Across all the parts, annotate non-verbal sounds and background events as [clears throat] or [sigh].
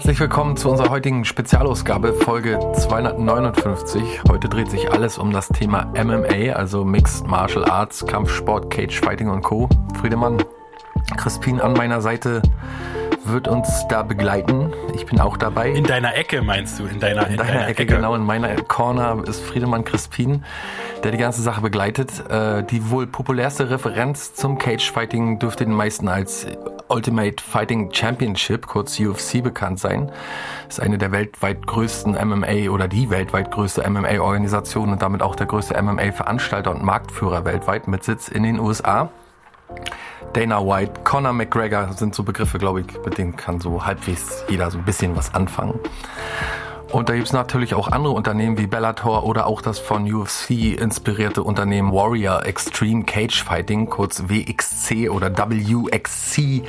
Herzlich willkommen zu unserer heutigen Spezialausgabe, Folge 259. Heute dreht sich alles um das Thema MMA, also Mixed Martial Arts, Kampfsport, Cage Fighting und Co. Friedemann, Crispin an meiner Seite wird uns da begleiten. Ich bin auch dabei. In deiner Ecke meinst du? In deiner, in, in deiner, deiner Ecke, Ecke, genau. In meiner Corner ist Friedemann Crispin, der die ganze Sache begleitet. Äh, die wohl populärste Referenz zum Cage Fighting dürfte den meisten als Ultimate Fighting Championship, kurz UFC, bekannt sein. Ist eine der weltweit größten MMA oder die weltweit größte MMA-Organisation und damit auch der größte MMA-Veranstalter und Marktführer weltweit mit Sitz in den USA. Dana White, Conor McGregor sind so Begriffe, glaube ich, mit denen kann so halbwegs jeder so ein bisschen was anfangen. Und da gibt es natürlich auch andere Unternehmen wie Bellator oder auch das von UFC inspirierte Unternehmen Warrior Extreme Cage Fighting, kurz WXC oder WXC,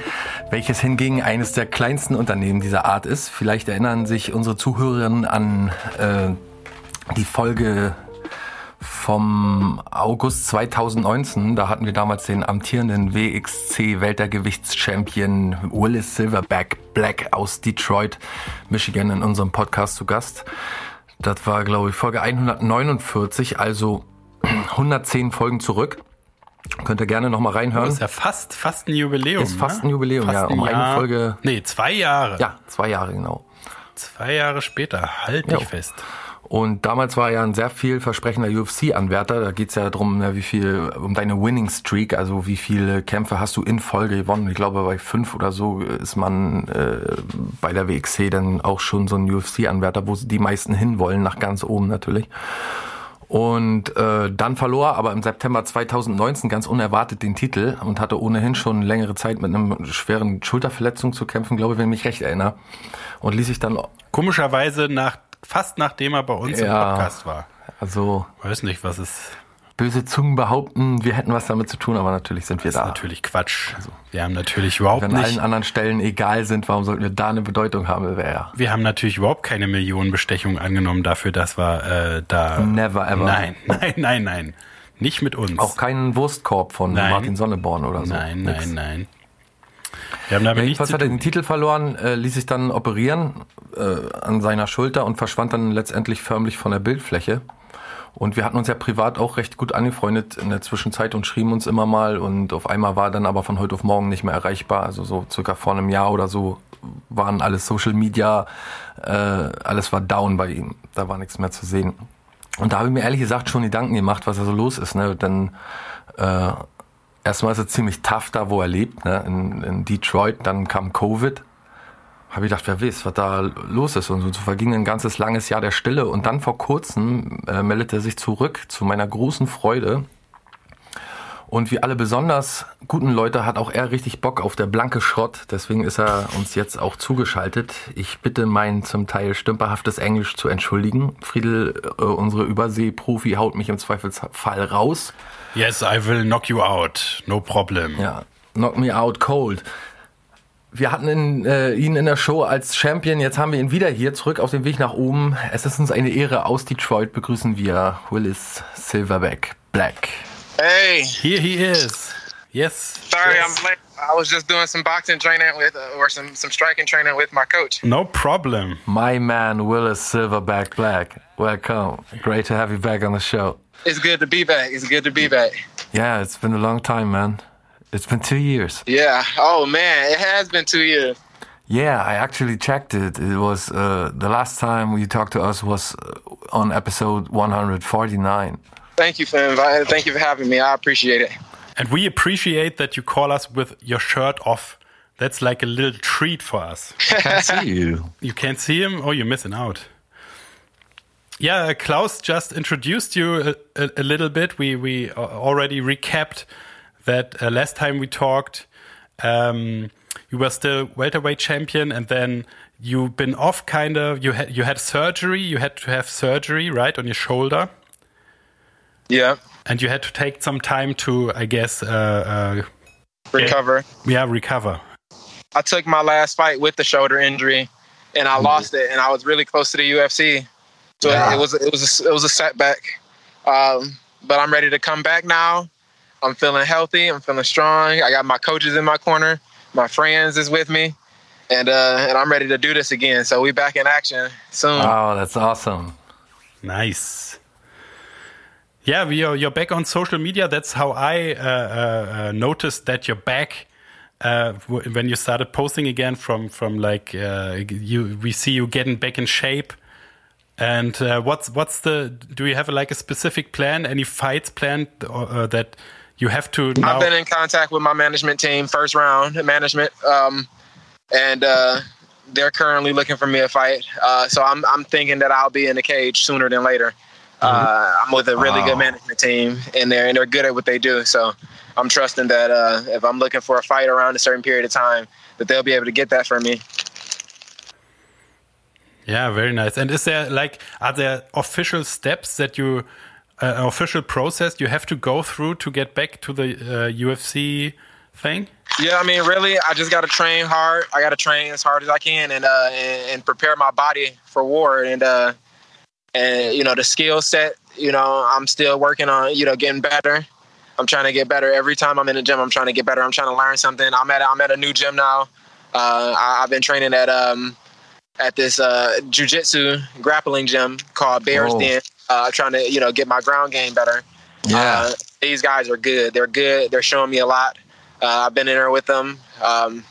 welches hingegen eines der kleinsten Unternehmen dieser Art ist. Vielleicht erinnern sich unsere Zuhörerinnen an äh, die Folge vom August 2019. Da hatten wir damals den amtierenden WXC-Weltergewichtschampion Willis Silverback Black aus Detroit, Michigan in unserem Podcast zu Gast. Das war, glaube ich, Folge 149, also [clears throat] 110 Folgen zurück. Könnt ihr gerne noch mal reinhören. Das ist ja fast, fast ein Jubiläum. Ist fast ne? ein Jubiläum, fast ja. Um ein eine Folge. Nee, zwei Jahre. Ja, zwei Jahre, genau. Zwei Jahre später. Halt dich fest. Und damals war er ja ein sehr viel versprechender UFC-Anwärter. Da geht's ja darum, ne, wie viel, um deine Winning Streak, also wie viele Kämpfe hast du in Folge gewonnen. Ich glaube, bei fünf oder so ist man äh, bei der WXC dann auch schon so ein UFC-Anwärter, wo die meisten hinwollen, nach ganz oben natürlich. Und äh, dann verlor aber im September 2019 ganz unerwartet den Titel und hatte ohnehin schon längere Zeit mit einem schweren Schulterverletzung zu kämpfen, glaube ich, wenn ich mich recht erinnere. Und ließ sich dann komischerweise nach fast nachdem er bei uns ja, im Podcast war. Also. Weiß nicht, was es. Böse Zungen behaupten, wir hätten was damit zu tun, aber natürlich sind wir das da. Das ist natürlich Quatsch. Also, wir haben natürlich überhaupt wenn nicht. Wenn allen anderen Stellen egal sind, warum sollten wir da eine Bedeutung haben? Ja. Wir haben natürlich überhaupt keine Millionenbestechung angenommen dafür, dass wir äh, da. Never ever. Nein, [laughs] nein, nein, nein. Nicht mit uns. Auch keinen Wurstkorb von nein. Martin Sonneborn oder so. Nein, Nix. nein, nein. Wir haben damit Jedenfalls hat er den Titel verloren, äh, ließ sich dann operieren äh, an seiner Schulter und verschwand dann letztendlich förmlich von der Bildfläche. Und wir hatten uns ja privat auch recht gut angefreundet in der Zwischenzeit und schrieben uns immer mal. Und auf einmal war dann aber von heute auf morgen nicht mehr erreichbar. Also so circa vor einem Jahr oder so waren alles Social Media, äh, alles war down bei ihm. Da war nichts mehr zu sehen. Und da habe ich mir ehrlich gesagt schon Gedanken gemacht, was da so los ist. Ne? Denn äh, erstmal ist er ziemlich tough da, wo er lebt, ne? in, in Detroit. Dann kam Covid. Habe ich gedacht, wer weiß, was da los ist. Und so verging ein ganzes langes Jahr der Stille. Und dann vor kurzem äh, meldete er sich zurück, zu meiner großen Freude. Und wie alle besonders guten Leute hat auch er richtig Bock auf der blanke Schrott. Deswegen ist er uns jetzt auch zugeschaltet. Ich bitte mein zum Teil stümperhaftes Englisch zu entschuldigen. Friedel, äh, unsere Übersee-Profi, haut mich im Zweifelsfall raus. Yes, I will knock you out. No problem. Ja, knock me out cold. Wir hatten ihn, äh, ihn in der Show als Champion. Jetzt haben wir ihn wieder hier zurück auf dem Weg nach oben. Es ist uns eine Ehre. Aus Detroit begrüßen wir Willis Silverback Black. Hey. Here he is. Yes. Sorry, yes. I'm late. I was just doing some boxing training with, uh, or some, some striking training with my coach. No problem. My man, Willis Silverback Black. Welcome. Great to have you back on the show. It's good to be back. It's good to be back. Yeah, it's been a long time, man. It's been two years. Yeah. Oh man, it has been two years. Yeah, I actually checked it. It was uh, the last time you talked to us was uh, on episode 149. Thank you for inviting. Thank you for having me. I appreciate it. And we appreciate that you call us with your shirt off. That's like a little treat for us. I can't see you. You can't see him? Oh, you're missing out. Yeah, Klaus just introduced you a, a, a little bit. We we already recapped that uh, last time we talked. Um, you were still welterweight champion, and then you've been off. Kind of. You had you had surgery. You had to have surgery, right, on your shoulder. Yeah. And you had to take some time to, I guess, uh, uh, recover. Yeah, recover. I took my last fight with the shoulder injury, and I mm -hmm. lost it, and I was really close to the UFC. So yeah. it was it was a, it was a setback, um, but I'm ready to come back now. I'm feeling healthy. I'm feeling strong. I got my coaches in my corner. My friends is with me, and uh, and I'm ready to do this again. So we back in action soon. Oh, that's awesome! Nice. Yeah, you're you're back on social media. That's how I uh, uh, uh noticed that you're back. Uh, when you started posting again from from like uh, you we see you getting back in shape and what's what's the do you have like a specific plan any fights planned that you have to now? I've been in contact with my management team first round management um, and uh, they're currently looking for me a fight. Uh, so I'm I'm thinking that I'll be in the cage sooner than later. Uh, mm-hmm. I'm with a really wow. good management team, and they're and they're good at what they do. So I'm trusting that uh, if I'm looking for a fight around a certain period of time, that they'll be able to get that for me. Yeah, very nice. And is there like are there official steps that you uh, official process you have to go through to get back to the UFC thing? Yeah, I mean, really, I just got to train hard. I got to train as hard as I can and uh and, and prepare my body for war and uh and you know the skill set. You know, I'm still working on you know getting better. I'm trying to get better every time I'm in the gym. I'm trying to get better. I'm trying to learn something. I'm at I'm at a new gym now. Uh, I, have been training at um at this uh jujitsu grappling gym called Bears oh. Den. Uh, trying to you know get my ground game better. Yeah, uh, these guys are good. They're good. They're showing me a lot. Uh, I've been in there with them. Um,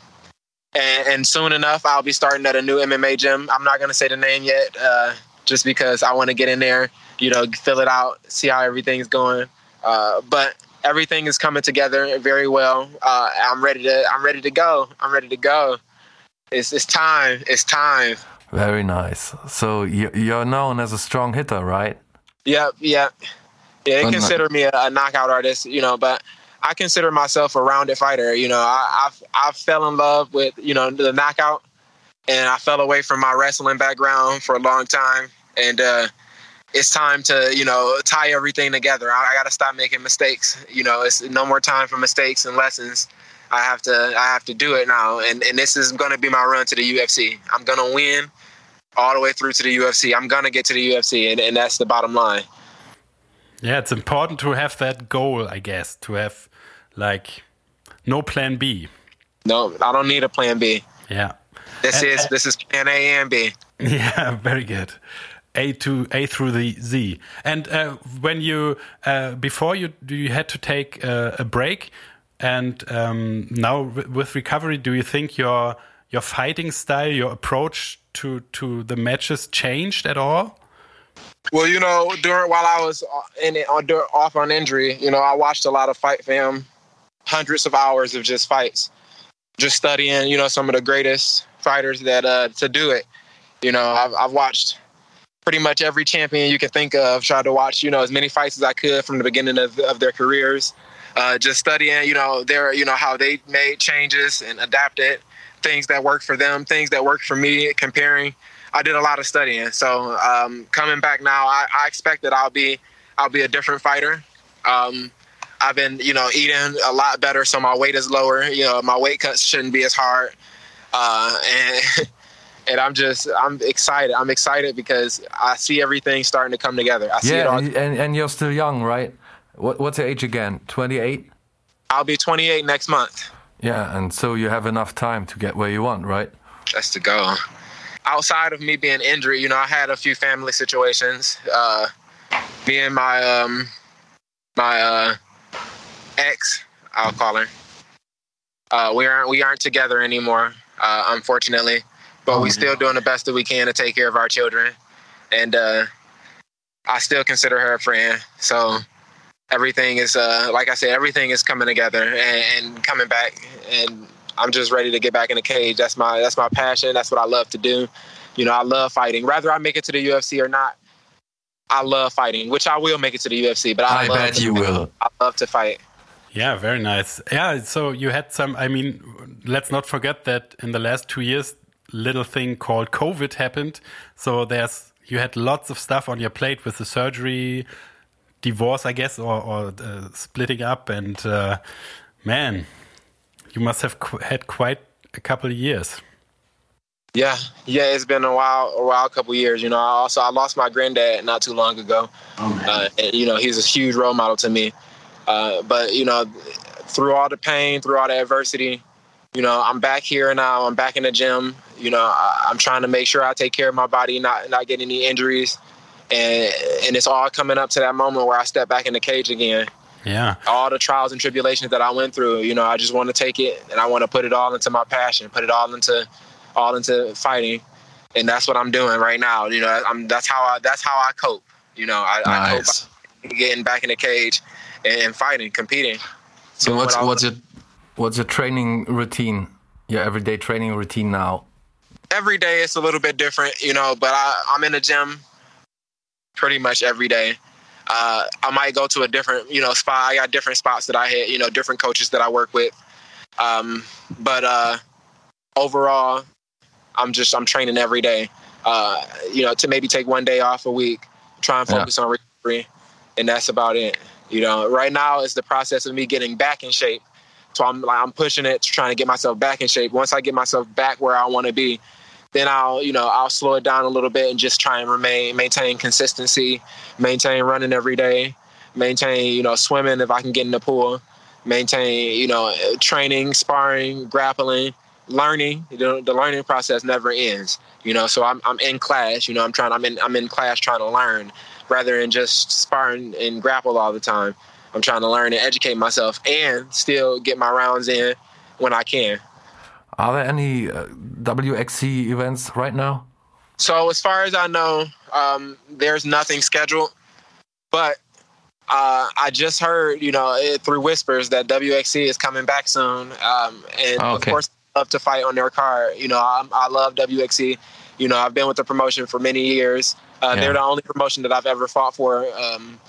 and, and, soon enough, I'll be starting at a new MMA gym. I'm not going to say the name yet, uh, just because I want to get in there, you know, fill it out, see how everything's going. Uh, but everything is coming together very well. Uh, I'm ready to. I'm ready to go. I'm ready to go. It's it's time. It's time. Very nice. So you're known as a strong hitter, right? Yep. Yep. Yeah, they consider me a, a knockout artist, you know, but I consider myself a rounded fighter. You know, I, I've I fell in love with you know the knockout, and I fell away from my wrestling background for a long time, and uh, it's time to you know tie everything together. I, I got to stop making mistakes. You know, it's no more time for mistakes and lessons. I have to I have to do it now, and and this is going to be my run to the UFC. I'm going to win all the way through to the UFC. I'm going to get to the UFC, and, and that's the bottom line. Yeah, it's important to have that goal, I guess, to have like no plan B. No, I don't need a plan B. Yeah. This and, is this is plan A and B. [laughs] Yeah, very good. A to A through the Z. And uh, when you uh, before you you had to take uh, a break, and um, now with recovery, do you think your your fighting style, your approach to to the matches changed at all? Well, you know, during while I was in on off on injury, you know, I watched a lot of fight film hundreds of hours of just fights, just studying, you know, some of the greatest fighters that uh, to do it. You know, I've, I've watched pretty much every champion you can think of. Tried to watch, you know, as many fights as I could from the beginning of, of their careers. Uh, just studying, you know, their, you know, how they made changes and adapted things that worked for them, things that worked for me. Comparing, I did a lot of studying. So um, coming back now, I, I expect that I'll be, I'll be a different fighter. Um, I've been, you know, eating a lot better, so my weight is lower. You know, my weight cuts shouldn't be as hard, uh, [laughs] and and I'm just I'm excited. I'm excited because I see everything starting to come together. I see yeah, it all. And, and you're still young, right? What, what's your age again? 28. I'll be 28 next month. Yeah, and so you have enough time to get where you want, right? That's the goal. Outside of me being injured, you know, I had a few family situations. Uh, me and my um, my uh, ex, I'll call her. Uh, we aren't we aren't together anymore, uh, unfortunately, but we still doing the best that we can to take care of our children, and uh, I still consider her a friend. So everything is, uh, like I said, everything is coming together and, and coming back, and I'm just ready to get back in the cage. That's my that's my passion. That's what I love to do. You know, I love fighting. Whether I make it to the UFC or not, I love fighting, which I will make it to the UFC. But I, I bet you fight. will. I love to fight. Yeah, very nice. Yeah, so you had some. I mean, let's not forget that in the last two years, little thing called COVID happened. So there's you had lots of stuff on your plate with the surgery, divorce, I guess, or, or uh, splitting up, and uh, man, you must have qu had quite a couple of years. Yeah, yeah, it's been a while, a while, couple years. You know, I also I lost my granddad not too long ago. Oh, uh, and, you know, he's a huge role model to me. Uh, but you know, through all the pain, through all the adversity, you know, I'm back here now. I'm back in the gym. You know, I, am trying to make sure I take care of my body, not not get any injuries, and and it's all coming up to that moment where I step back in the cage again. Yeah. All the trials and tribulations that I went through, you know, I just want to take it and I want to put it all into my passion, put it all into all into fighting. And that's what I'm doing right now. You know, I'm that's how I that's how I cope. You know, I, nice. I cope getting back in the cage and, and fighting, competing. So what's what what's your what's your training routine? Your everyday training routine now? Every day it's a little bit different, you know, but I, I'm in the gym pretty much every day. Uh, I might go to a different, you know, spot. I got different spots that I hit, you know, different coaches that I work with. Um, but uh, overall, I'm just I'm training every day. Uh, you know, to maybe take one day off a week, try and focus yeah. on recovery, and that's about it. You know, right now is the process of me getting back in shape. So I'm like I'm pushing it, trying to get myself back in shape. Once I get myself back where I want to be, then I'll you know I'll slow it down a little bit and just try and remain maintain consistency, maintain running every day, maintain you know swimming if I can get in the pool, maintain you know training, sparring, grappling, learning. You know, the learning process never ends. You know, so I'm I'm in class. You know, I'm trying. I'm in I'm in class trying to learn rather than just sparring and grapple all the time. I'm trying to learn and educate myself and still get my rounds in when I can. Are there any uh, WXC events right now? So, as far as I know, um, there's nothing scheduled. But uh, I just heard, you know, it, through whispers that WXC is coming back soon, um, and oh, okay. of course, I love to fight on their card. You know, I, I, love WXC. You know, I've been with the promotion for many years. Uh, yeah. They're the only promotion that I've ever fought for. Um,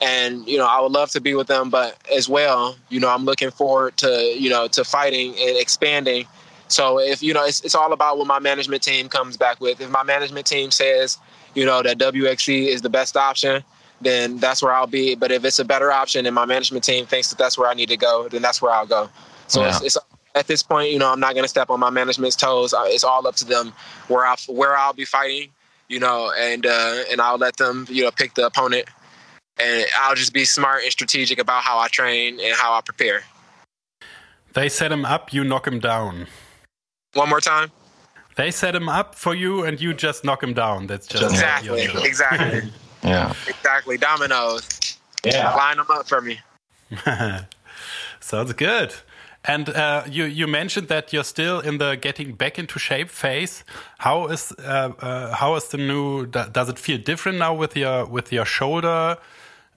and you know I would love to be with them, but as well, you know I'm looking forward to you know to fighting and expanding. So if you know it's it's all about what my management team comes back with. If my management team says you know that WXC is the best option, then that's where I'll be. But if it's a better option and my management team thinks that that's where I need to go, then that's where I'll go. So yeah. it's, it's at this point, you know, I'm not going to step on my management's toes. It's all up to them where I where I'll be fighting, you know, and uh, and I'll let them, you know, pick the opponent and I'll just be smart and strategic about how I train and how I prepare. They set him up, you knock him down. One more time. They set him up for you, and you just knock him down. That's just exactly, exactly. [laughs] yeah, exactly. Dominoes. Yeah, line them up for me. [laughs] Sounds good. And uh, you you mentioned that you're still in the getting back into shape phase. How is uh, uh, how is the new? Does it feel different now with your with your shoulder?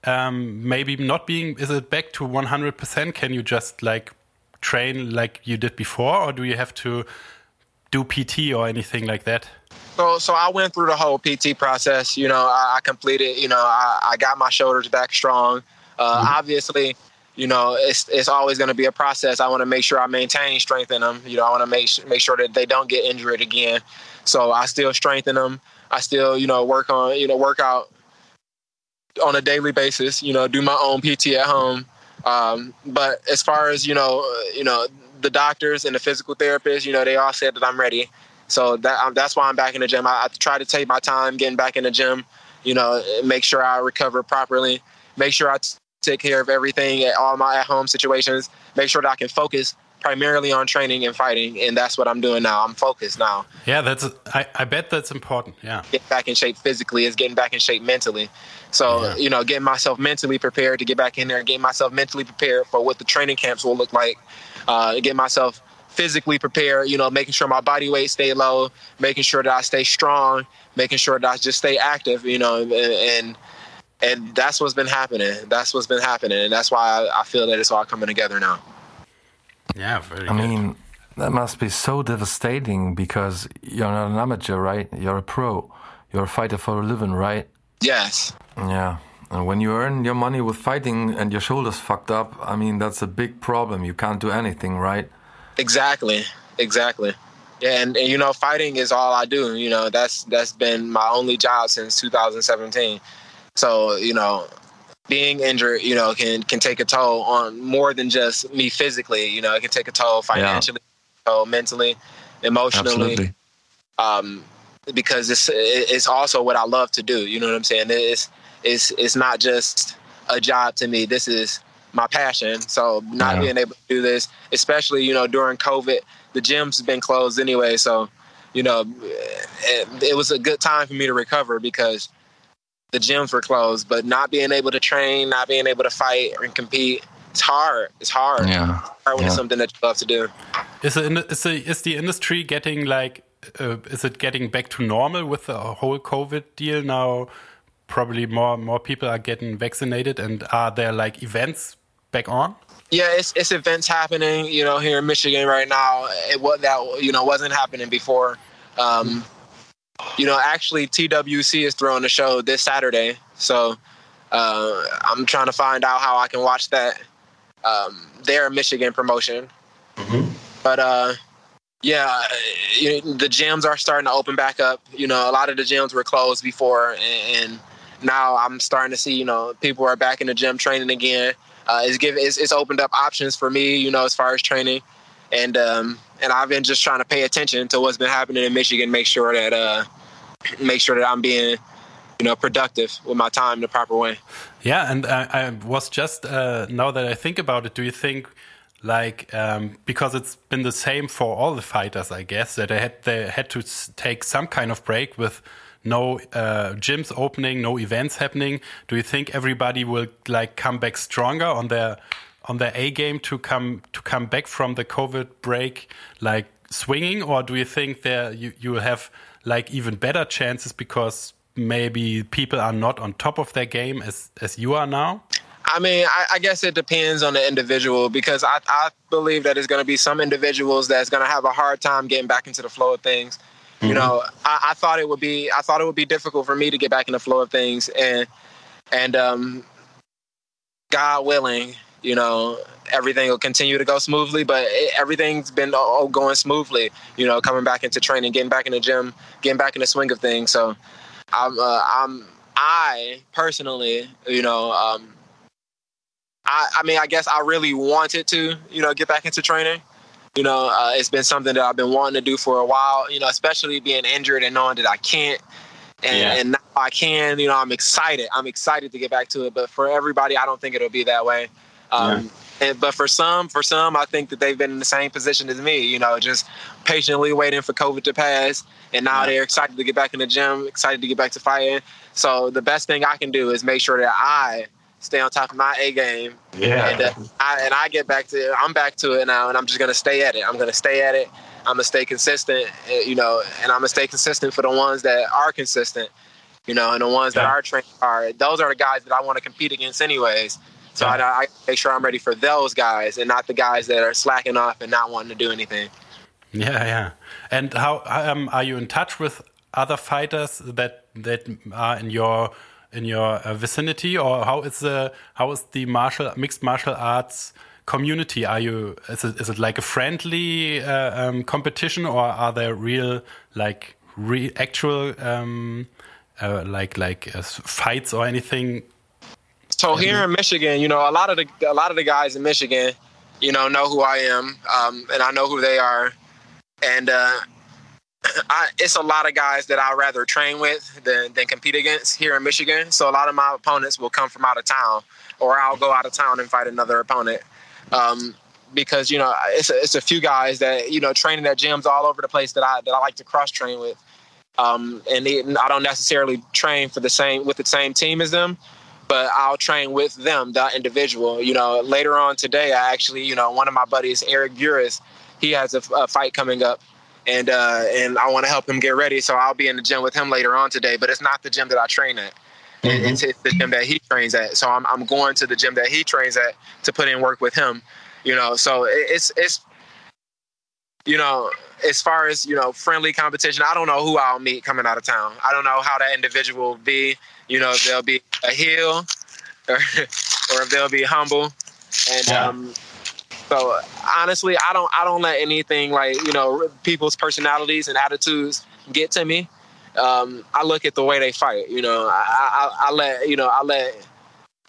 Um, maybe not being is it back to 100% can you just like train like you did before or do you have to do pt or anything like that? So so i went through the whole pt process you know i, I completed you know I, I, got my shoulders back strong. Uh, mm-hmm. obviously you know it's it's always going to be a process. I want to make sure i maintain strength in them you know i want to make make sure that they don't get injured again. So i still strengthen them i still you know work on you know work out on a daily basis. You know, do my own PT at home. Um, but as far as you know, you know, the doctors and the physical therapists, you know, they all said that I'm ready. So that um, that's why I'm back in the gym. I, I, try to take my time getting back in the gym. You know, make sure I recover properly. Make sure I t- take care of everything at all my at home situations. Make sure that I can focus primarily on training and fighting, and that's what I'm doing now. I'm focused now. Yeah, that's. I, I bet that's important. Yeah, get back in shape physically is getting back in shape mentally. So yeah. you know, getting myself mentally prepared to get back in there, and getting myself mentally prepared for what the training camps will look like, uh, get myself physically prepared. You know, making sure my body weight stay low, making sure that I stay strong, making sure that I just stay active. You know, and, and and that's what's been happening. That's what's been happening, and that's why I, I feel that it's all coming together now. Yeah, very. I good. mean, that must be so devastating because you're not an amateur, right? You're a pro. You're a fighter for a living, right? Yes. Yeah. And when you earn your money with fighting and your shoulders fucked up, I mean, that's a big problem. You can't do anything, right? Exactly. Exactly. Yeah, and, and you know, fighting is all I do. You know, that's that's been my only job since 2017. So, you know, being injured, you know, can can take a toll on more than just me physically. You know, it can take a toll financially, yeah. toll mentally, emotionally. Absolutely. Um, because it's it's also what I love to do. You know what I'm saying? It's it's it's not just a job to me. This is my passion. So not yeah. being able to do this, especially you know during COVID, the gyms have been closed anyway. So you know it, it was a good time for me to recover because the gyms were closed. But not being able to train, not being able to fight and compete, it's hard. It's hard. Yeah, it's hard when yeah. it's something that you love to do. Is the is the is the industry getting like? Uh, is it getting back to normal with the whole COVID deal now? Probably more more people are getting vaccinated, and are there like events back on? Yeah, it's it's events happening. You know, here in Michigan right now. It what that you know wasn't happening before. Um, you know, actually, TWC is throwing a show this Saturday, so uh, I'm trying to find out how I can watch that. Um, their Michigan promotion, mm-hmm. but uh, yeah, you know, the gyms are starting to open back up. You know, a lot of the gyms were closed before, and, now I'm starting to see you know people are back in the gym training again uh, it's given it's, it's, opened up options for me, you know, as far as training, and um, and I've been just trying to pay attention to what's been happening in Michigan, make sure that uh, make sure that I'm being you know productive with my time in the proper way. Yeah, and I, I was just uh, now that I think about it, do you think? Like um, because it's been the same for all the fighters, I guess that they had they had to take some kind of break with no uh, gyms opening, no events happening, do you think everybody will like come back stronger on their on their A game to come to come back from the COVID break like swinging, or do you think there you you will have like even better chances because maybe people are not on top of their game as as you are now? I mean, I, I, guess it depends on the individual because I, I believe that there's going to be some individuals that's going to have a hard time getting back into the flow of things. Mm-hmm. You know, I, I, thought it would be I thought it would be difficult for me to get back in the flow of things, and and um, God willing, you know, everything will continue to go smoothly. But it, everything's been all going smoothly. You know, coming back into training, getting back in the gym, getting back in the swing of things. So, I'm uh, I'm I personally, you know. Um, I, I mean, I guess I really wanted to, you know, get back into training. You know, uh, it's been something that I've been wanting to do for a while. You know, especially being injured and knowing that I can't, and, yeah. and now I can. You know, I'm excited. I'm excited to get back to it. But for everybody, I don't think it'll be that way. Um, yeah. And, but for some, for some, I think that they've been in the same position as me. You know, just patiently waiting for COVID to pass, and now yeah. they're excited to get back in the gym, excited to get back to fighting. So the best thing I can do is make sure that I stay on top of my A game. Yeah. And, uh, I, and I get back to I'm back to it now, and I'm just gonna stay at it. I'm gonna stay at it. I'm gonna stay consistent, uh, you know, and I'm gonna stay consistent for the ones that are consistent, you know, and the ones yeah. that are trained are those are the guys that I want to compete against anyways. So yeah. I, I make sure I'm ready for those guys and not the guys that are slacking off and not wanting to do anything. Yeah, yeah. And how um, are you in touch with other fighters that that are in your in your uh, vicinity, or how is the how is the martial mixed martial arts community? Are you is it is it like a friendly uh, um, competition, or are there real like re actual um, uh, like like uh, fights or anything? So here in Michigan, you know, a lot of the a lot of the guys in Michigan, you know, know who I am, um, and I know who they are, and uh, I, it's a lot of guys that I'd rather train with than, than compete against here in Michigan. So a lot of my opponents will come from out of town, or I'll go out of town and fight another opponent. Um, because you know it's a, it's a few guys that you know training at gyms all over the place that I that I like to cross train with, um, and I don't necessarily train for the same with the same team as them, but I'll train with them, that individual. You know, later on today, I actually you know one of my buddies, Eric Buris, he has a, a fight coming up and uh, and I want to help him get ready. So I'll be in the gym with him later on today. But it's not the gym that I train at. Mm-hmm. It's, it's, the gym that he trains at. So I'm I'm going to the gym that he trains at to put in work with him. You know, so it's it's you know as far as you know friendly competition. I don't know who I'll meet coming out of town. I don't know how that individual will be. You know, if they'll be a heel or [laughs] or if they'll be humble. And yeah. um, so honestly, I don't I don't let anything like you know people's personalities and attitudes get to me. Um, I look at the way they fight. You know, I, I, I let you know I let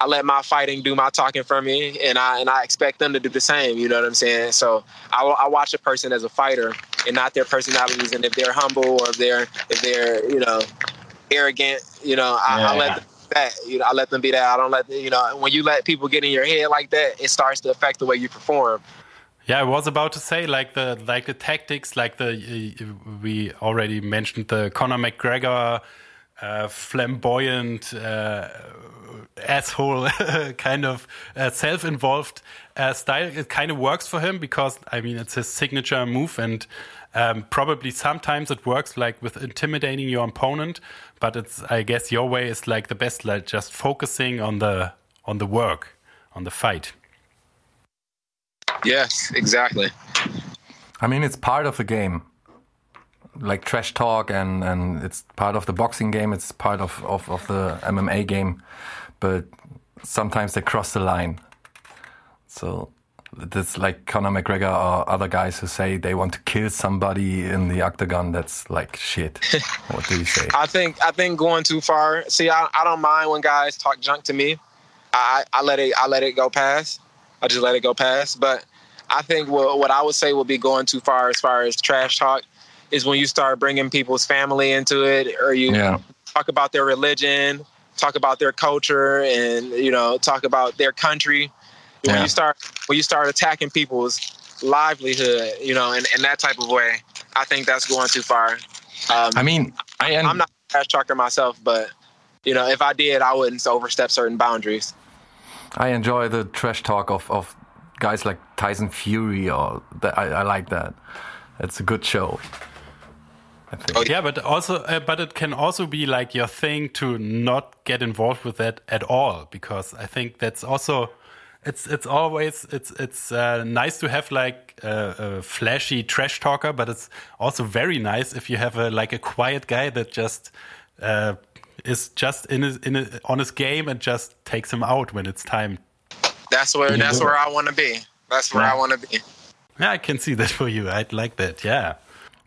I let my fighting do my talking for me, and I and I expect them to do the same. You know what I'm saying? So I, I watch a person as a fighter and not their personalities, and if they're humble or if they're if they're you know arrogant, you know I, yeah. I let them that. You know, I let them be that. I don't let you know when you let people get in your head like that, it starts to affect the way you perform. Yeah, I was about to say like the like the tactics, like the we already mentioned the Conor McGregor uh, flamboyant uh, asshole [laughs] kind of uh, self-involved uh, style. It kind of works for him because I mean it's his signature move and. Um, probably sometimes it works like with intimidating your opponent, but it's I guess your way is like the best, like just focusing on the on the work, on the fight. Yes, exactly. I mean, it's part of the game, like trash talk, and and it's part of the boxing game. It's part of of, of the MMA game, but sometimes they cross the line. So that's like Conor McGregor or other guys who say they want to kill somebody in the octagon. That's like shit. [laughs] what do you say? I think I think going too far. See, I, I don't mind when guys talk junk to me. I, I let it I let it go past. I just let it go past. But I think what what I would say would be going too far as far as trash talk is when you start bringing people's family into it, or you yeah. talk about their religion, talk about their culture, and you know talk about their country when you start when you start attacking people's livelihood, you know, in, in that type of way, I think that's going too far. Um, I mean, I am, I'm not a trash talker myself, but you know, if I did, I wouldn't overstep certain boundaries. I enjoy the trash talk of, of guys like Tyson Fury, or the, I, I like that. It's a good show. Oh, yeah, but also, uh, but it can also be like your thing to not get involved with that at all, because I think that's also it's it's always it's it's uh, nice to have like a, a, flashy trash talker, but it's also very nice if you have a like a quiet guy that just uh, is just in his in his, on his game and just takes him out when it's time. That's where that's where I want to be. That's where yeah. I want to be. Yeah, I can see that for you. I'd like that. Yeah,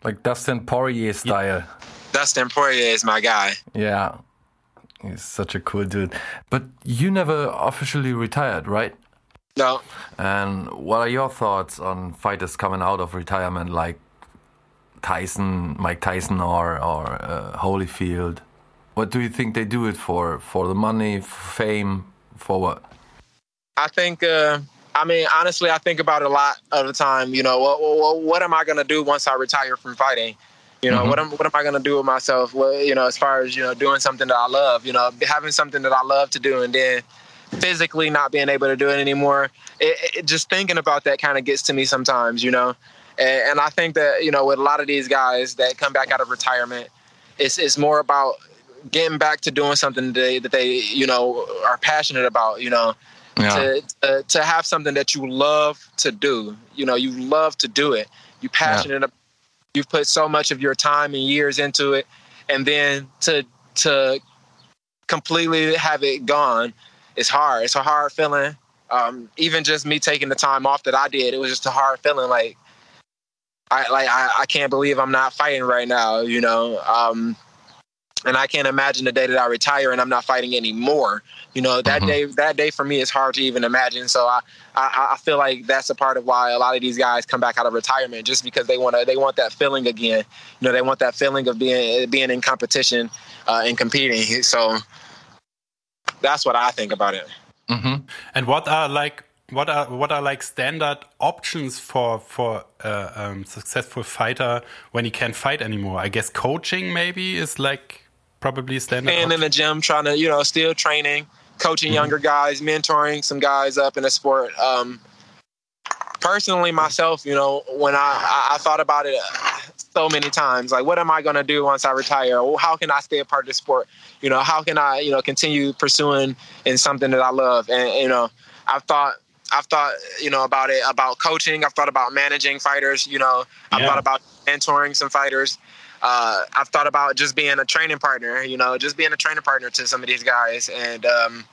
like Dustin Poirier style. Yeah. Dustin Poirier is my guy. Yeah, he's such a cool dude. But you never officially retired, right? No. And what are your thoughts on fighters coming out of retirement like Tyson, Mike Tyson, or or uh, Holyfield? What do you think they do it for? For the money, for fame, for what? I think. Uh, I mean, honestly, I think about it a lot of the time. You know, what what, what am I going to do once I retire from fighting? You know, mm-hmm. what am what am I going to do with myself? Well, you know, as far as you know, doing something that I love. You know, having something that I love to do, and then physically not being able to do it anymore. It, it, just thinking about that kind of gets to me sometimes, you know. And, and, I think that you know, with a lot of these guys that come back out of retirement, it's it's more about getting back to doing something that they, that they you know are passionate about. You know, yeah. to, to, to have something that you love to do. You know, you love to do it. You passionate. Yeah. You've put so much of your time and years into it, and then to to completely have it gone it's hard. It's a hard feeling. Um, even just me taking the time off that I did, it was just a hard feeling. Like I like I, I can't believe I'm not fighting right now. You know. Um, and I can't imagine the day that I retire and I'm not fighting anymore. You know, that mm-hmm. day that day for me is hard to even imagine. So I, I, I feel like that's a part of why a lot of these guys come back out of retirement just because they want to they want that feeling again. You know, they want that feeling of being being in competition uh, and competing. So that's what I think about it. Mm-hmm. And what are like what are what are like standard options for for a um, successful fighter when he can't fight anymore? I guess coaching maybe is like probably standard. And in the gym, trying to you know still training, coaching mm-hmm. younger guys, mentoring some guys up in the sport. Um, personally, myself, you know, when I, I, I thought about it so many times. Like, what am I going to do once I retire? how can I stay a part of the sport? You know, how can I, you know, continue pursuing in something that I love? And you know, I've thought, I've thought, you know, about it about coaching. I've thought about managing fighters. You know, I've yeah. thought about mentoring some fighters. Uh, I've thought about just being a training partner. You know, just being a training partner to some of these guys, and um,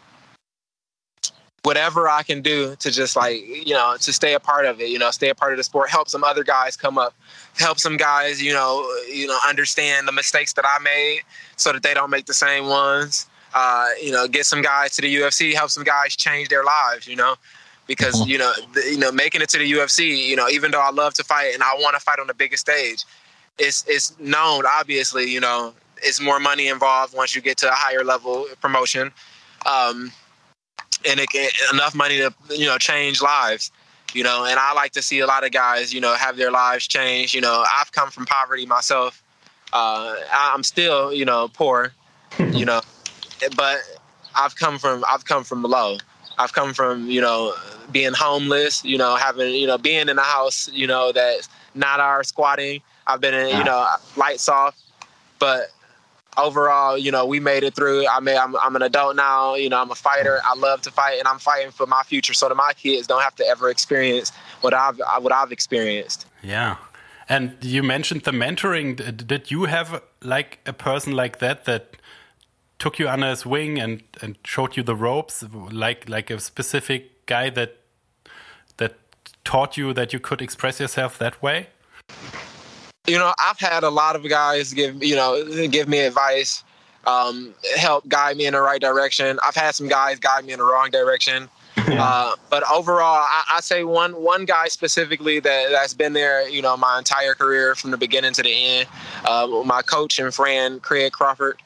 whatever I can do to just like, you know, to stay a part of it, you know, stay a part of the sport, help some other guys come up, help some guys, you know, you know, understand the mistakes that I made so that they don't make the same ones. Uh, you know, get some guys to the UFC, help some guys change their lives, you know, because mm-hmm. you know, the, you know, making it to the UFC, you know, even though I love to fight and I want to fight on the biggest stage, it's it's known obviously, you know, is more money involved once you get to a higher level promotion, um, and it can, enough money to you know change lives. You know, and I like to see a lot of guys, you know, have their lives change. You know, I've come from poverty myself. Uh, I'm still, you know, poor. [laughs] you know, but I've come from I've come from below. I've come from you know being homeless, you know, having you know being in a house, you know, that's not our squatting. I've been in, you know, lights off, but overall, you know, we made it through. I mean, I'm, I'm an adult now. You know, I'm a fighter. I love to fight, and I'm fighting for my future, so that my kids don't have to ever experience what I've what I've experienced. Yeah, and you mentioned the mentoring. Did you have like a person like that that took you under his wing and and showed you the ropes, like like a specific guy that that taught you that you could express yourself that way? You know, I've had a lot of guys give you know give me advice, um, help guide me in the right direction. I've had some guys guide me in the wrong direction. [laughs] uh, but overall, I, I, say one one guy specifically that that's been there, you know, my entire career from the beginning to the end. Uh, my coach and friend Craig Crawford.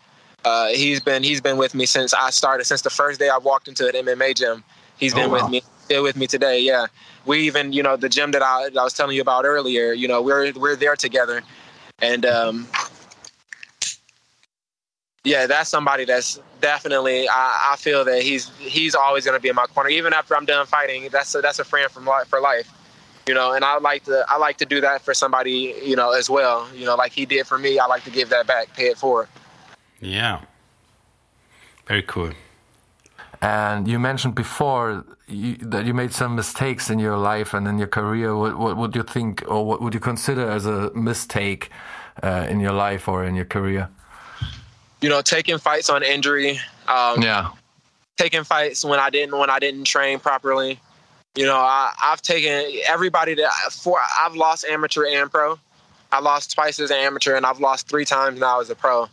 Uh, he's been he's been with me since I started, since the first day I walked into an MMA gym. He's been oh, wow. with me, still with me today. Yeah, we even you know the gym that I, I was telling you about earlier. You know we're we're there together, and um, yeah, that's somebody that's definitely I, I feel that he's he's always going to be in my corner even after I'm done fighting. That's a, that's a friend from life for life. You know, and I like to I like to do that for somebody you know as well. You know, like he did for me. I like to give that back, pay it forward. Yeah, very cool. And you mentioned before you, that you made some mistakes in your life and in your career. What, what would you think, or what would you consider as a mistake uh, in your life or in your career? You know, taking fights on injury. Um, yeah. Taking fights when I didn't when I didn't train properly. You know, I, have taken everybody that for I've lost amateur and pro. I lost twice as an amateur, and I've lost three times now as a pro.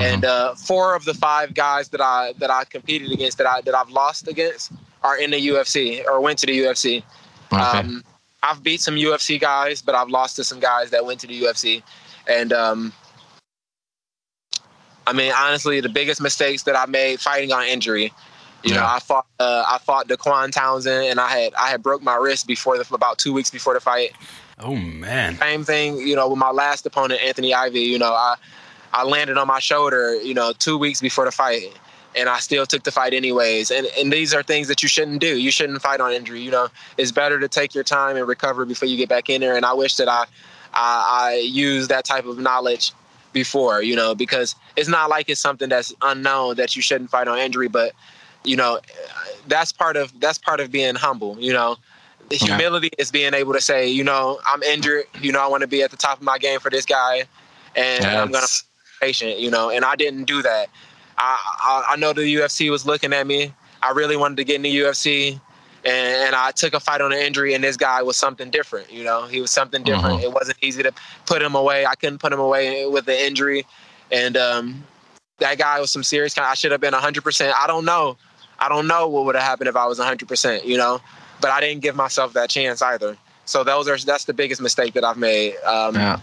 Mm-hmm. And uh, four of the five guys that I that I competed against that I that I've lost against are in the UFC or went to the UFC. Okay. Um, I've beat some UFC guys, but I've lost to some guys that went to the UFC. And um, I mean, honestly, the biggest mistakes that I made fighting on injury. You yeah. know, I fought uh, I fought Dequan Townsend, and I had I had broke my wrist before the about two weeks before the fight. Oh man! Same thing, you know, with my last opponent, Anthony Ivy. You know, I I landed on my shoulder, you know, two weeks before the fight, and I still took the fight anyways. And and these are things that you shouldn't do. You shouldn't fight on injury. You know, it's better to take your time and recover before you get back in there. And I wish that I I, I used that type of knowledge before, you know, because it's not like it's something that's unknown that you shouldn't fight on injury, but you know, that's part of that's part of being humble. You know, the humility is being able to say, you know, I'm injured. You know, I want to be at the top of my game for this guy, and. I'm gonna patient, you know, and I didn't do that. I, I, I know the UFC was looking at me. I really wanted to get in the UFC, and, and, I took a fight on an injury, and this guy was something different. You know, he was something different. Mm-hmm. It wasn't easy to put him away. I couldn't put him away with the injury, and um, that guy was some serious kind. Of, I should have been 100. percent I don't know. I don't know what would have happened if I was 100. percent You know, but I didn't give myself that chance either. So those are that's the biggest mistake that I've made. Um, yeah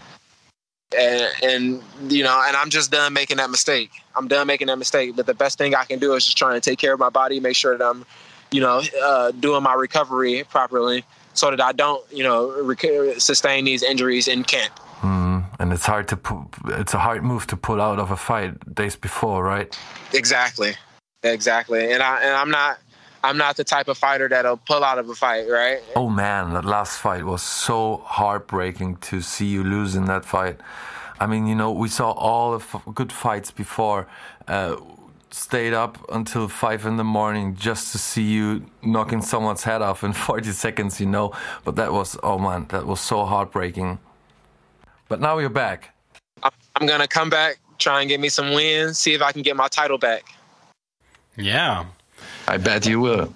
and, and you know, and I'm just done making that mistake. I'm done making that mistake. But the best thing I can do is just trying to take care of my body, make sure that I'm, you know, uh, doing my recovery properly, so that I don't, you know, rec- sustain these injuries in camp. Mm, and it's hard to pu- it's a hard move to pull out of a fight days before, right? Exactly, exactly. And I and I'm not I'm not the type of fighter that'll pull out of a fight, right? Oh man, that last fight was so heartbreaking to see you lose in that fight. I mean, you know, we saw all the good fights before. Uh, stayed up until five in the morning just to see you knocking someone's head off in [laughs] 40 seconds, you know. But that was, oh man, that was so heartbreaking. But now you're back. I'm going to come back, try and get me some wins, see if I can get my title back. Yeah, I bet you will.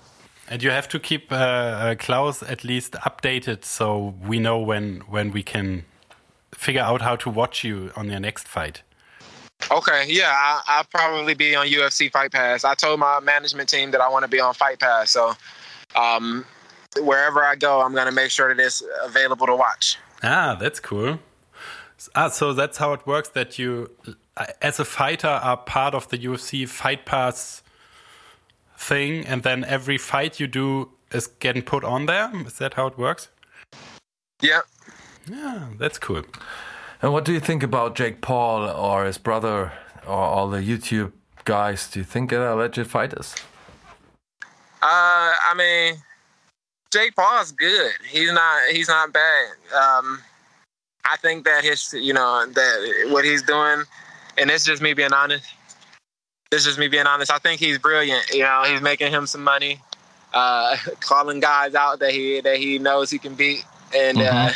And you have to keep uh, uh, Klaus at least updated so we know when when we can figure out how to watch you on your next fight. Okay, yeah, I, will probably be on UFC Fight Pass. I told my management team that I want to be on Fight Pass, so um, wherever I go, I'm going to make sure that it's available to watch. Ah, that's cool. Ah, so that's how it works. That you, as a fighter, are part of the UFC Fight Pass thing, and then every fight you do is getting put on there. Is that how it works? Yeah. Yeah, that's cool. And what do you think about Jake Paul or his brother or all the YouTube guys? Do you think they're legit fighters? Uh, I mean, Jake Paul's good. He's not. He's not bad. Um, I think that his, you know, that what he's doing, and it's just me being honest. This is me being honest. I think he's brilliant. You know, he's making him some money, uh, [laughs] calling guys out that he that he knows he can beat, and uh, mm-hmm.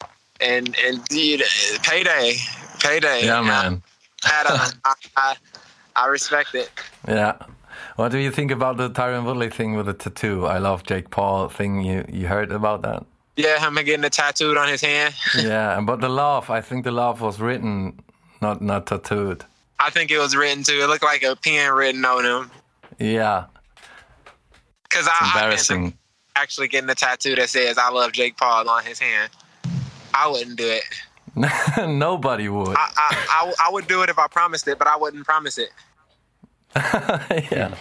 uh, and and dude, payday, payday. Yeah, man. I, [laughs] I, I, I respect it. Yeah. What do you think about the Tyron Woodley thing with the tattoo? I love Jake Paul thing. You you heard about that? Yeah, him getting it tattooed on his hand. yeah, but the love, I think the love was written, not not tattooed. I think it was written too. It looked like a pen written on him. Yeah. Because I embarrassing. I actually getting a tattoo that says "I love Jake Paul" on his hand. I wouldn't do it. [laughs] Nobody would. I, I, I, I would do it if I promised it, but I wouldn't promise it. [laughs] yeah.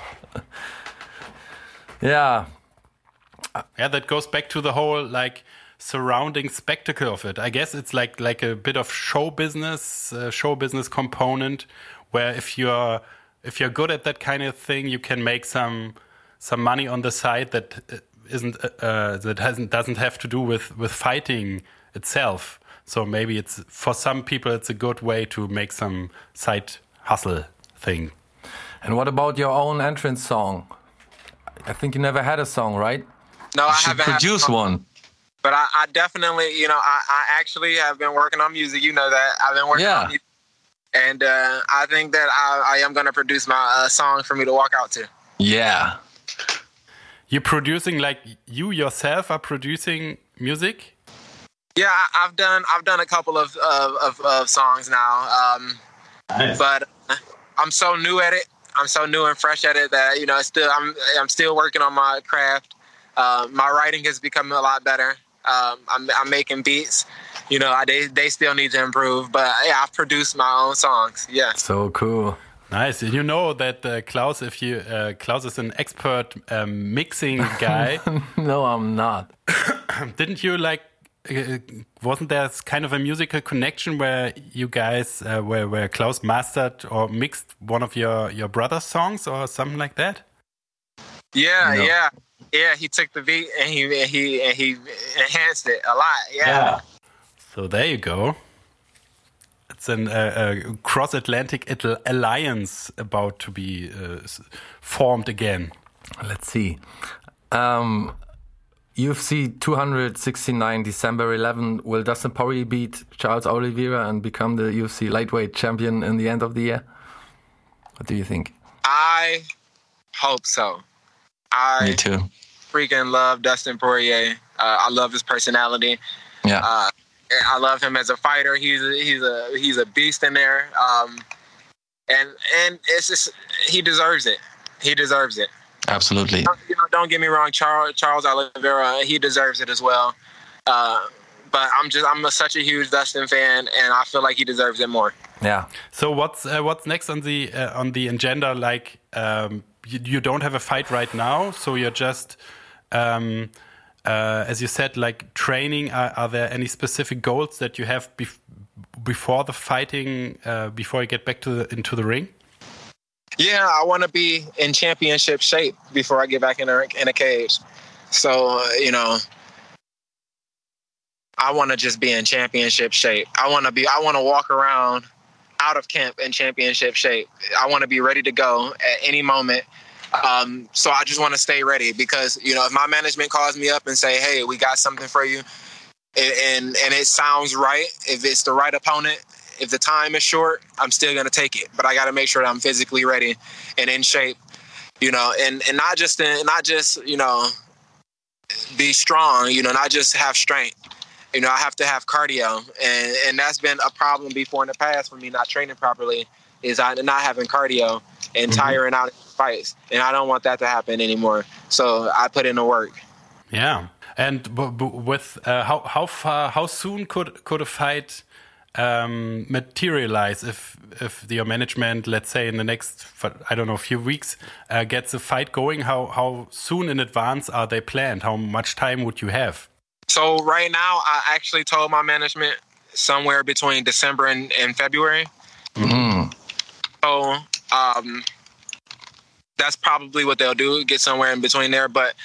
Yeah. Yeah, that goes back to the whole like surrounding spectacle of it. I guess it's like like a bit of show business, uh, show business component where if you're if you're good at that kind of thing, you can make some some money on the side that uh, isn't uh, uh, that hasn't doesn't have to do with with fighting itself. So maybe it's for some people it's a good way to make some side hustle thing. And what about your own entrance song? I think you never had a song, right? No, you I haven't produce one. But I, I, definitely, you know, I, I, actually have been working on music. You know that I've been working yeah. on music, and uh, I think that I, I am going to produce my uh, song for me to walk out to. Yeah. You're producing like you yourself are producing music. Yeah, I, have done I've done a couple of of, of, of songs now, um, nice. but I'm so new at it. I'm so new and fresh at it that you know, still I'm I'm still working on my craft. Uh, my writing has become a lot better. Um, I'm, I'm making beats. You know, I, they they still need to improve, but yeah, I've produced my own songs. Yeah. So cool. Nice. You know that uh, Klaus, if you uh, Klaus is an expert um, mixing guy. [laughs] no, I'm not. [coughs] Didn't you like uh, wasn't there kind of a musical connection where you guys uh, where where Klaus mastered or mixed one of your your brother's songs or something like that? Yeah, no. yeah, yeah. He took the beat and he and he and he enhanced it a lot. Yeah. yeah. So there you go. It's an uh, cross Atlantic alliance about to be uh, formed again. Let's see. Um, UFC 269, December 11. Will Dustin Poirier beat Charles Oliveira and become the UFC lightweight champion in the end of the year? What do you think? I hope so. I Me too. Freaking love Dustin Poirier. Uh, I love his personality. Yeah. Uh, I love him as a fighter. He's a, he's a he's a beast in there. Um, and and it's just he deserves it. He deserves it. Absolutely. Don't, you know, don't get me wrong, Charles, Charles Oliveira, he deserves it as well. Uh, but I'm just I'm a, such a huge Dustin fan, and I feel like he deserves it more. Yeah. So what's uh, what's next on the uh, on the agenda? Like um, you, you, don't have a fight right now, so you're just. Um, uh, as you said, like training, are, are, there any specific goals that you have bef before the fighting, uh, before you get back to the, into the ring? Yeah, I want to be in championship shape before I get back in a, in a cage. So, uh, you know, I want to just be in championship shape. I want to be, I want to walk around out of camp in championship shape. I want to be ready to go at any moment. Um, so I just want to stay ready because, you know, if my management calls me up and say, hey, we got something for you, and, and and it sounds right, if it's the right opponent, if the time is short, I'm still gonna take it. But I got to make sure that I'm physically ready and in shape. You know, and and not just in, not just you know be strong. You know, not just have strength. You know, I have to have cardio, and and that's been a problem before in the past for me not training properly. Is I not having cardio and mm-hmm. tiring out in fights, and I don't want that to happen anymore. So I put in the work. Yeah, and with uh, how how far how soon could could a fight um, materialize if if your management, let's say in the next I don't know few weeks, uh, gets a fight going? How how soon in advance are they planned? How much time would you have? So right now, I actually told my management somewhere between December and, and February. Mm. So um, that's probably what they'll do. Get somewhere in between there. But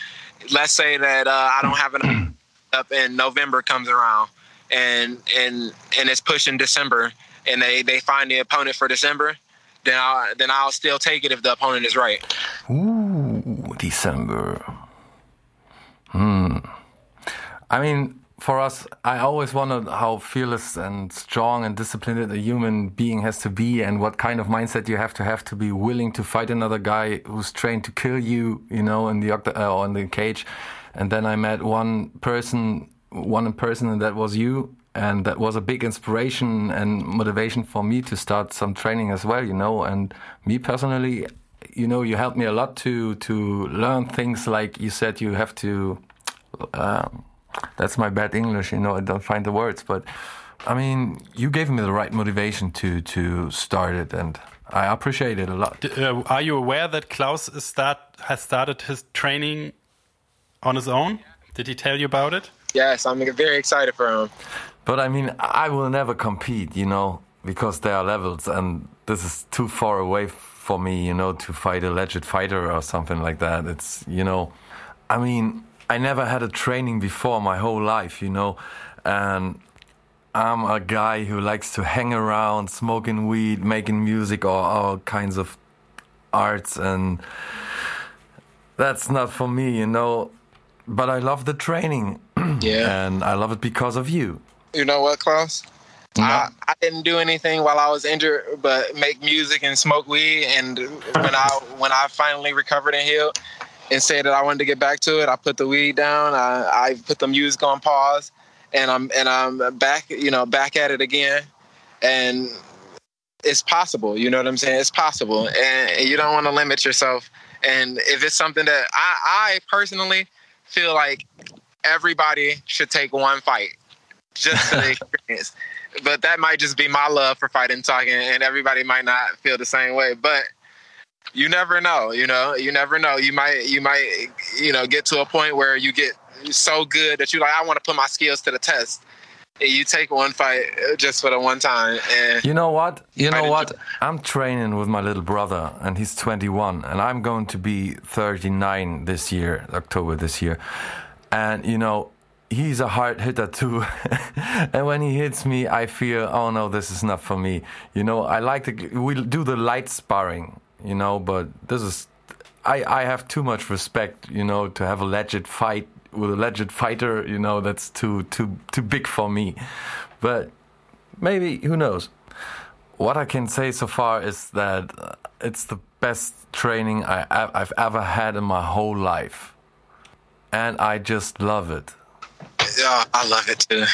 let's say that uh, I don't have enough [clears throat] up and November comes around and and and it's pushing December and they they find the opponent for December, then I'll then I'll still take it if the opponent is right. Ooh, December. Hmm. I mean, for us, I always wondered how fearless and strong and disciplined a human being has to be, and what kind of mindset you have to have to be willing to fight another guy who's trained to kill you, you know, in the uh, or in the cage. And then I met one person, one person, and that was you, and that was a big inspiration and motivation for me to start some training as well, you know. And me personally, you know, you helped me a lot to to learn things like you said you have to. Um, that's my bad English, you know. I don't find the words, but I mean, you gave me the right motivation to to start it, and I appreciate it a lot. Uh, are you aware that Klaus start has started his training on his own? Did he tell you about it? Yes, I'm very excited for him. But I mean, I will never compete, you know, because there are levels, and this is too far away for me, you know, to fight a legit fighter or something like that. It's, you know, I mean, I never had a training before my whole life, you know, and I'm a guy who likes to hang around, smoking weed, making music, or all kinds of arts, and that's not for me, you know. But I love the training, [clears throat] yeah, and I love it because of you. You know what, Klaus? No. I, I, didn't do anything while I was injured, but make music and smoke weed. And when I when I finally recovered and healed, and said that I wanted to get back to it, I put the weed down. I, I put the music on pause, and I'm and I'm back. You know, back at it again, and it's possible. You know what I'm saying? It's possible, and you don't want to limit yourself. And if it's something that I, I personally feel like everybody should take one fight just for the [laughs] experience. but that might just be my love for fighting talking, and everybody might not feel the same way. But you never know, you know, you never know. You might, you might, you know, get to a point where you get so good that you like, I want to put my skills to the test. And you take one fight just for the one time. And you know what? You know what? I'm training with my little brother, and he's 21, and I'm going to be 39 this year, October this year. And you know, he's a hard hitter too. [laughs] and when he hits me, I feel, oh no, this is not for me. You know, I like to, we do the light sparring, you know, but this is, I, I have too much respect, you know, to have a legit fight with a legit fighter, you know, that's too, too, too big for me. But maybe, who knows? What I can say so far is that uh, it's the best training I, I've ever had in my whole life. And I just love it yeah, I love it too.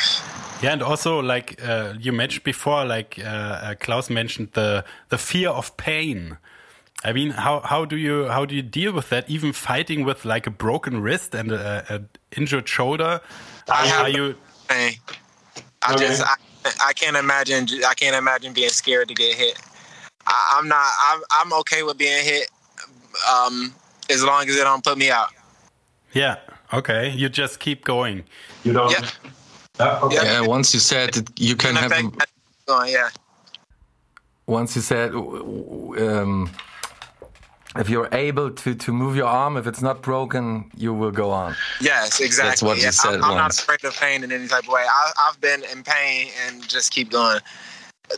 Yeah, and also like uh, you mentioned before, like uh, uh, Klaus mentioned the the fear of pain. I mean, how how do you how do you deal with that? Even fighting with like a broken wrist and a, a injured shoulder. I have are you? Pain. I okay. just I, I can't imagine I can't imagine being scared to get hit. I, am not. I'm I'm okay with being hit, um, as long as it don't put me out. Yeah. Okay. You just keep going. You don't. Yeah. Yeah, okay. yeah once you said it, you can have. Going, yeah. Once you said, um, if you're able to, to move your arm, if it's not broken, you will go on. Yes, exactly. That's what yeah, you said I'm, I'm not afraid of pain in any type of way. I, I've been in pain and just keep going.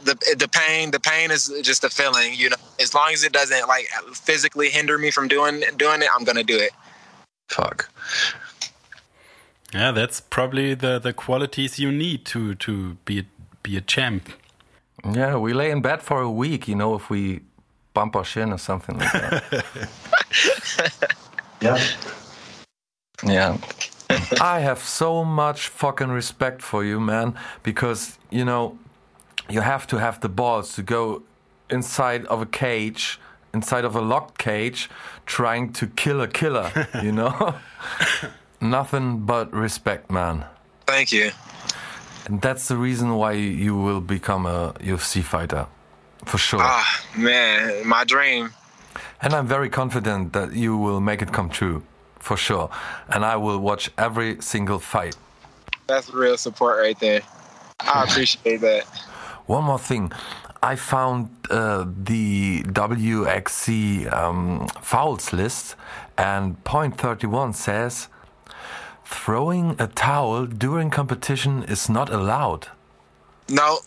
The the pain the pain is just a feeling, you know. As long as it doesn't like physically hinder me from doing doing it, I'm gonna do it. Fuck. Yeah, that's probably the the qualities you need to to be be a champ. Yeah, we lay in bed for a week, you know, if we bump our shin or something like that. [laughs] yeah. Yeah. I have so much fucking respect for you, man, because, you know, you have to have the balls to go inside of a cage, inside of a locked cage, trying to kill a killer, you know? [laughs] Nothing but respect, man. Thank you. And that's the reason why you will become a UFC fighter, for sure. Ah, man, my dream. And I'm very confident that you will make it come true, for sure. And I will watch every single fight. That's real support right there. I [laughs] appreciate that. One more thing. I found uh, the WXC um, fouls list, and point 31 says throwing a towel during competition is not allowed. No,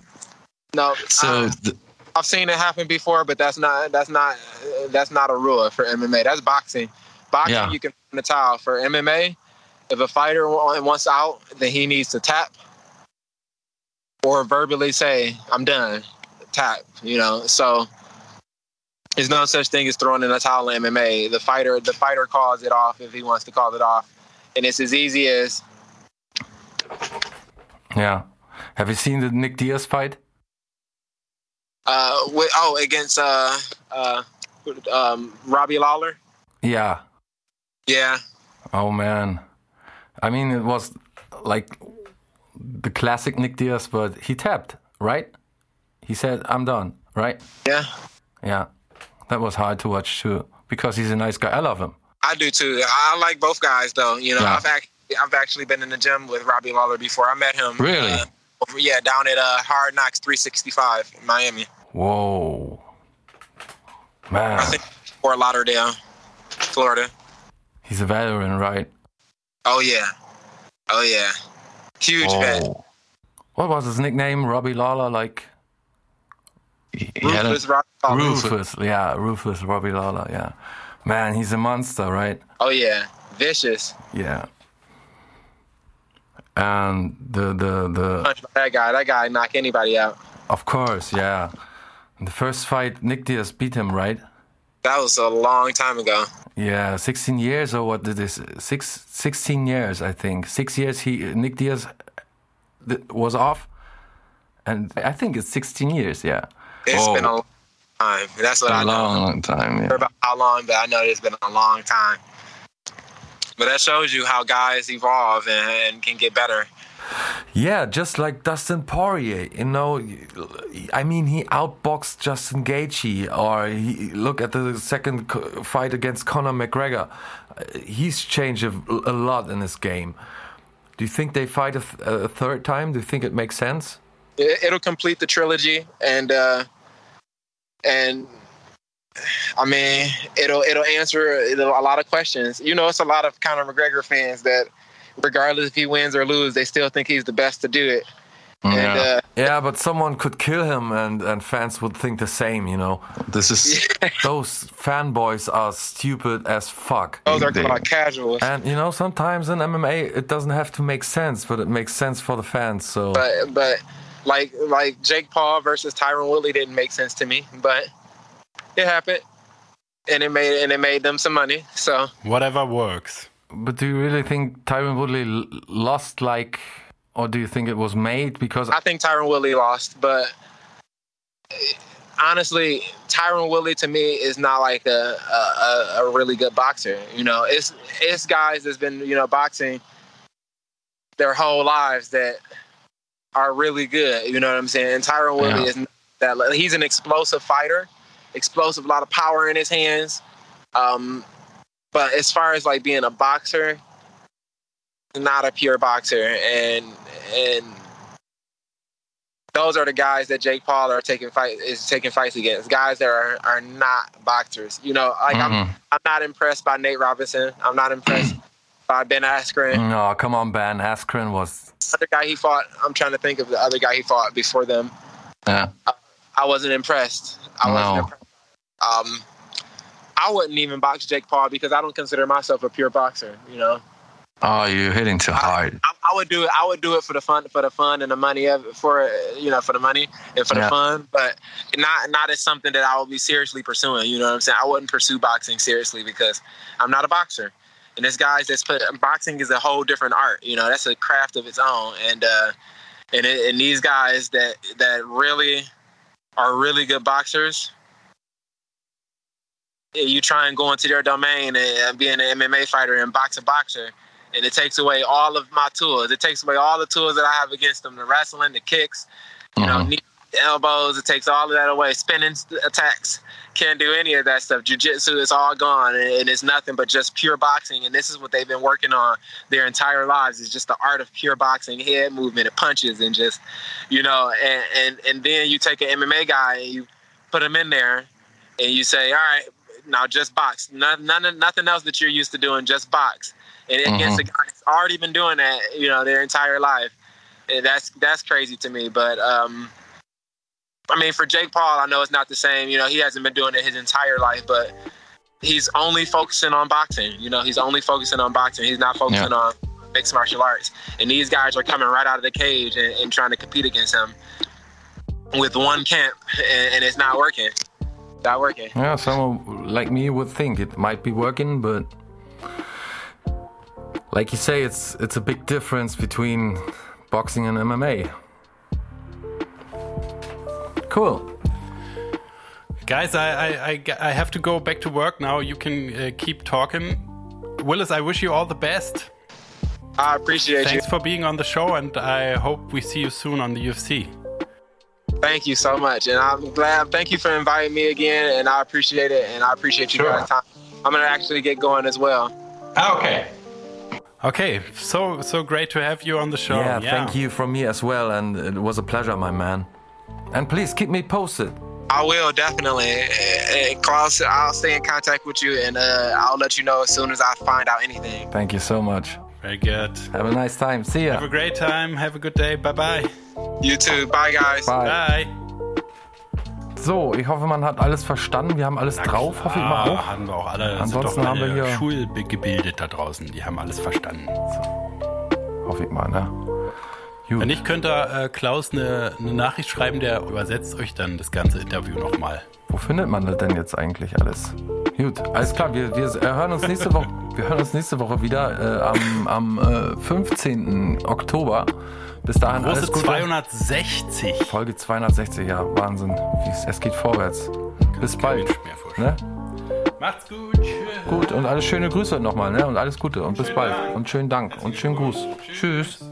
no. So I, have seen it happen before, but that's not that's not that's not a rule for MMA. That's boxing. Boxing, yeah. you can throw the towel. For MMA, if a fighter wants out, then he needs to tap or verbally say, "I'm done." Tap. You know, so there's no such thing as throwing in a towel in MMA. The fighter, the fighter calls it off if he wants to call it off and it's as easy as. Yeah, have you seen the Nick Diaz fight? Uh, with, oh, against uh, uh, um, Robbie Lawler. Yeah. Yeah. Oh man, I mean it was like the classic Nick Diaz, but he tapped right. He said, "I'm done." Right. Yeah. Yeah, that was hard to watch too because he's a nice guy. I love him. I do too. I like both guys though. You know, yeah. I've actually I've actually been in the gym with Robbie Lawler before. I met him. Really? Uh, over, yeah, down at uh, Hard Knocks 365 in Miami. Whoa, man! I think Fort Lauderdale, Florida. He's a veteran, right? Oh yeah, oh yeah, huge Whoa. vet. What was his nickname? Robbie Lala, like. Ruthless Robbie Lawler. Ruthless, yeah, Ruthless Robbie Lala, yeah. Man, he's a monster, right? Oh yeah, vicious. Yeah. And the the the that guy, that guy knock anybody out. Of course, yeah. In the first fight, Nick Diaz beat him, right? That was a long time ago. Yeah, 16 years or what did this? Six, 16 years, I think. Six years he Nick Diaz was off, and I think it's 16 years. Yeah. It's oh. been a long time. That's what a I know. long, long time. Yeah. About how long, but I know it's been a long time. But that shows you how guys evolve and, and can get better. Yeah, just like Dustin Poirier, you know. I mean, he outboxed Justin Gaethje, or he, look at the second fight against Conor McGregor. He's changed a, a lot in this game. Do you think they fight a, th a, third time? Do you think it makes sense? It'll complete the trilogy, and uh, and I mean, it'll it'll answer a lot of questions. You know, it's a lot of Conor McGregor fans that, regardless if he wins or loses, they still think he's the best to do it. Yeah. And, uh, yeah, but someone could kill him, and, and fans would think the same. You know, this is [laughs] those fanboys are stupid as fuck. Those are called casuals. And you know, sometimes in MMA, it doesn't have to make sense, but it makes sense for the fans. So, but but like like Jake Paul versus Tyron Woodley didn't make sense to me, but it happened, and it made and it made them some money. So whatever works. But do you really think Tyron Woodley lost like, or do you think it was made because? I think Tyron Woodley lost, but honestly, Tyron Woodley to me is not like a, a, a really good boxer. You know, it's it's guys that's been you know boxing their whole lives that are really good. You know what I'm saying? And Tyron Woodley yeah. is that he's an explosive fighter, explosive, a lot of power in his hands. Um, but as far as like being a boxer, not a pure boxer, and and those are the guys that Jake Paul are taking fight is taking fights against. Guys that are are not boxers. You know, like mm-hmm. I'm I'm not impressed by Nate Robinson. I'm not impressed [clears throat] by Ben Askren. No, come on, Ben Askren was other guy he fought. I'm trying to think of the other guy he fought before them. Yeah, I, I wasn't impressed. I wasn't impressed. Um, I wouldn't even box Jake Paul because I don't consider myself a pure boxer. You know. Oh, you're hitting too hard. I, I, would do it. I would do it for the fun, for the fun and the money of for you know for the money and for yeah. the fun, but not not as something that I would be seriously pursuing. You know what I'm saying? I wouldn't pursue boxing seriously because I'm not a boxer. And there's guys that's put boxing is a whole different art. You know, that's a craft of its own. And uh, and it, and these guys that that really are really good boxers, you try and go into their domain and being an MMA fighter and box a boxer, and it takes away all of my tools. It takes away all the tools that I have against them: the wrestling, the kicks, you know, Mhm. knee, elbows. It takes all of that away. Spinning attacks can't do any of that stuff. Jiu-jitsu is all gone, and, and it's nothing but just pure boxing. And this is what they've been working on their entire lives: is just the art of pure boxing, head movement, and punches, and just you know. And and and then you take an MMA guy and you put him in there, and you say, all right, now just box. None, none, nothing else that you're used to doing. Just box. And against a guy that's already been doing that, you know, their entire life. And that's that's crazy to me. But um, I mean, for Jake Paul, I know it's not the same. You know, he hasn't been doing it his entire life, but he's only focusing on boxing. You know, he's only focusing on boxing. He's not focusing on mixed martial arts. And these guys are coming right out of the cage and, and trying to compete against him with one camp, and, and it's not working. Not working. Yeah, someone like me would think it might be working, but like you say, it's it's a big difference between boxing and MMA. Cool. Guys, I, I, I, I have to go back to work now. You can uh, keep talking. Willis, I wish you all the best. I appreciate Thanks you. Thanks for being on the show, and I hope we see you soon on the UFC. Thank you so much, and I'm glad. Thank you for inviting me again, and I appreciate it, and I appreciate you Sure. guys' time. I'm gonna actually get going as well. Okay. Okay, so so great to have you on the show. yeah, thank you from me as well, and it was a pleasure, my man. And please keep me posted. I will definitely, Klaus. I'll stay in contact with you, and uh, I'll let you know as soon as I find out anything. Thank you so much. Very good. Have a nice time. See ya. Have a great time. Have a good day. Bye bye. You too. Bye, guys. Bye. Bye. So, ich hoffe, man hat alles verstanden. Wir haben alles drauf, hoffe ich mal auch. Haben wir auch alle. Ansonsten sind doch haben wir alle hier- schulgebildet da draußen. Die haben alles verstanden. Hoffe ich mal, ne? Gut. Wenn nicht, könnte äh, Klaus eine, eine Nachricht schreiben, der übersetzt euch dann das ganze Interview nochmal. Wo findet man das denn jetzt eigentlich alles? Gut, alles klar, wir, wir hören uns nächste Woche, [laughs] wir hören uns nächste Woche wieder äh, am, am äh, 15. Oktober. Bis dahin Große alles Gute. 260. Folge 260, ja, Wahnsinn. Es- geht vorwärts. Bis bald. Ne? Macht's gut. Gut, und alles schöne Grüße nochmal, ne? Und alles Gute und bis Schönen bald. Dank. Und schönen Dank und schönen Gruß. Tschüss. Tschüss.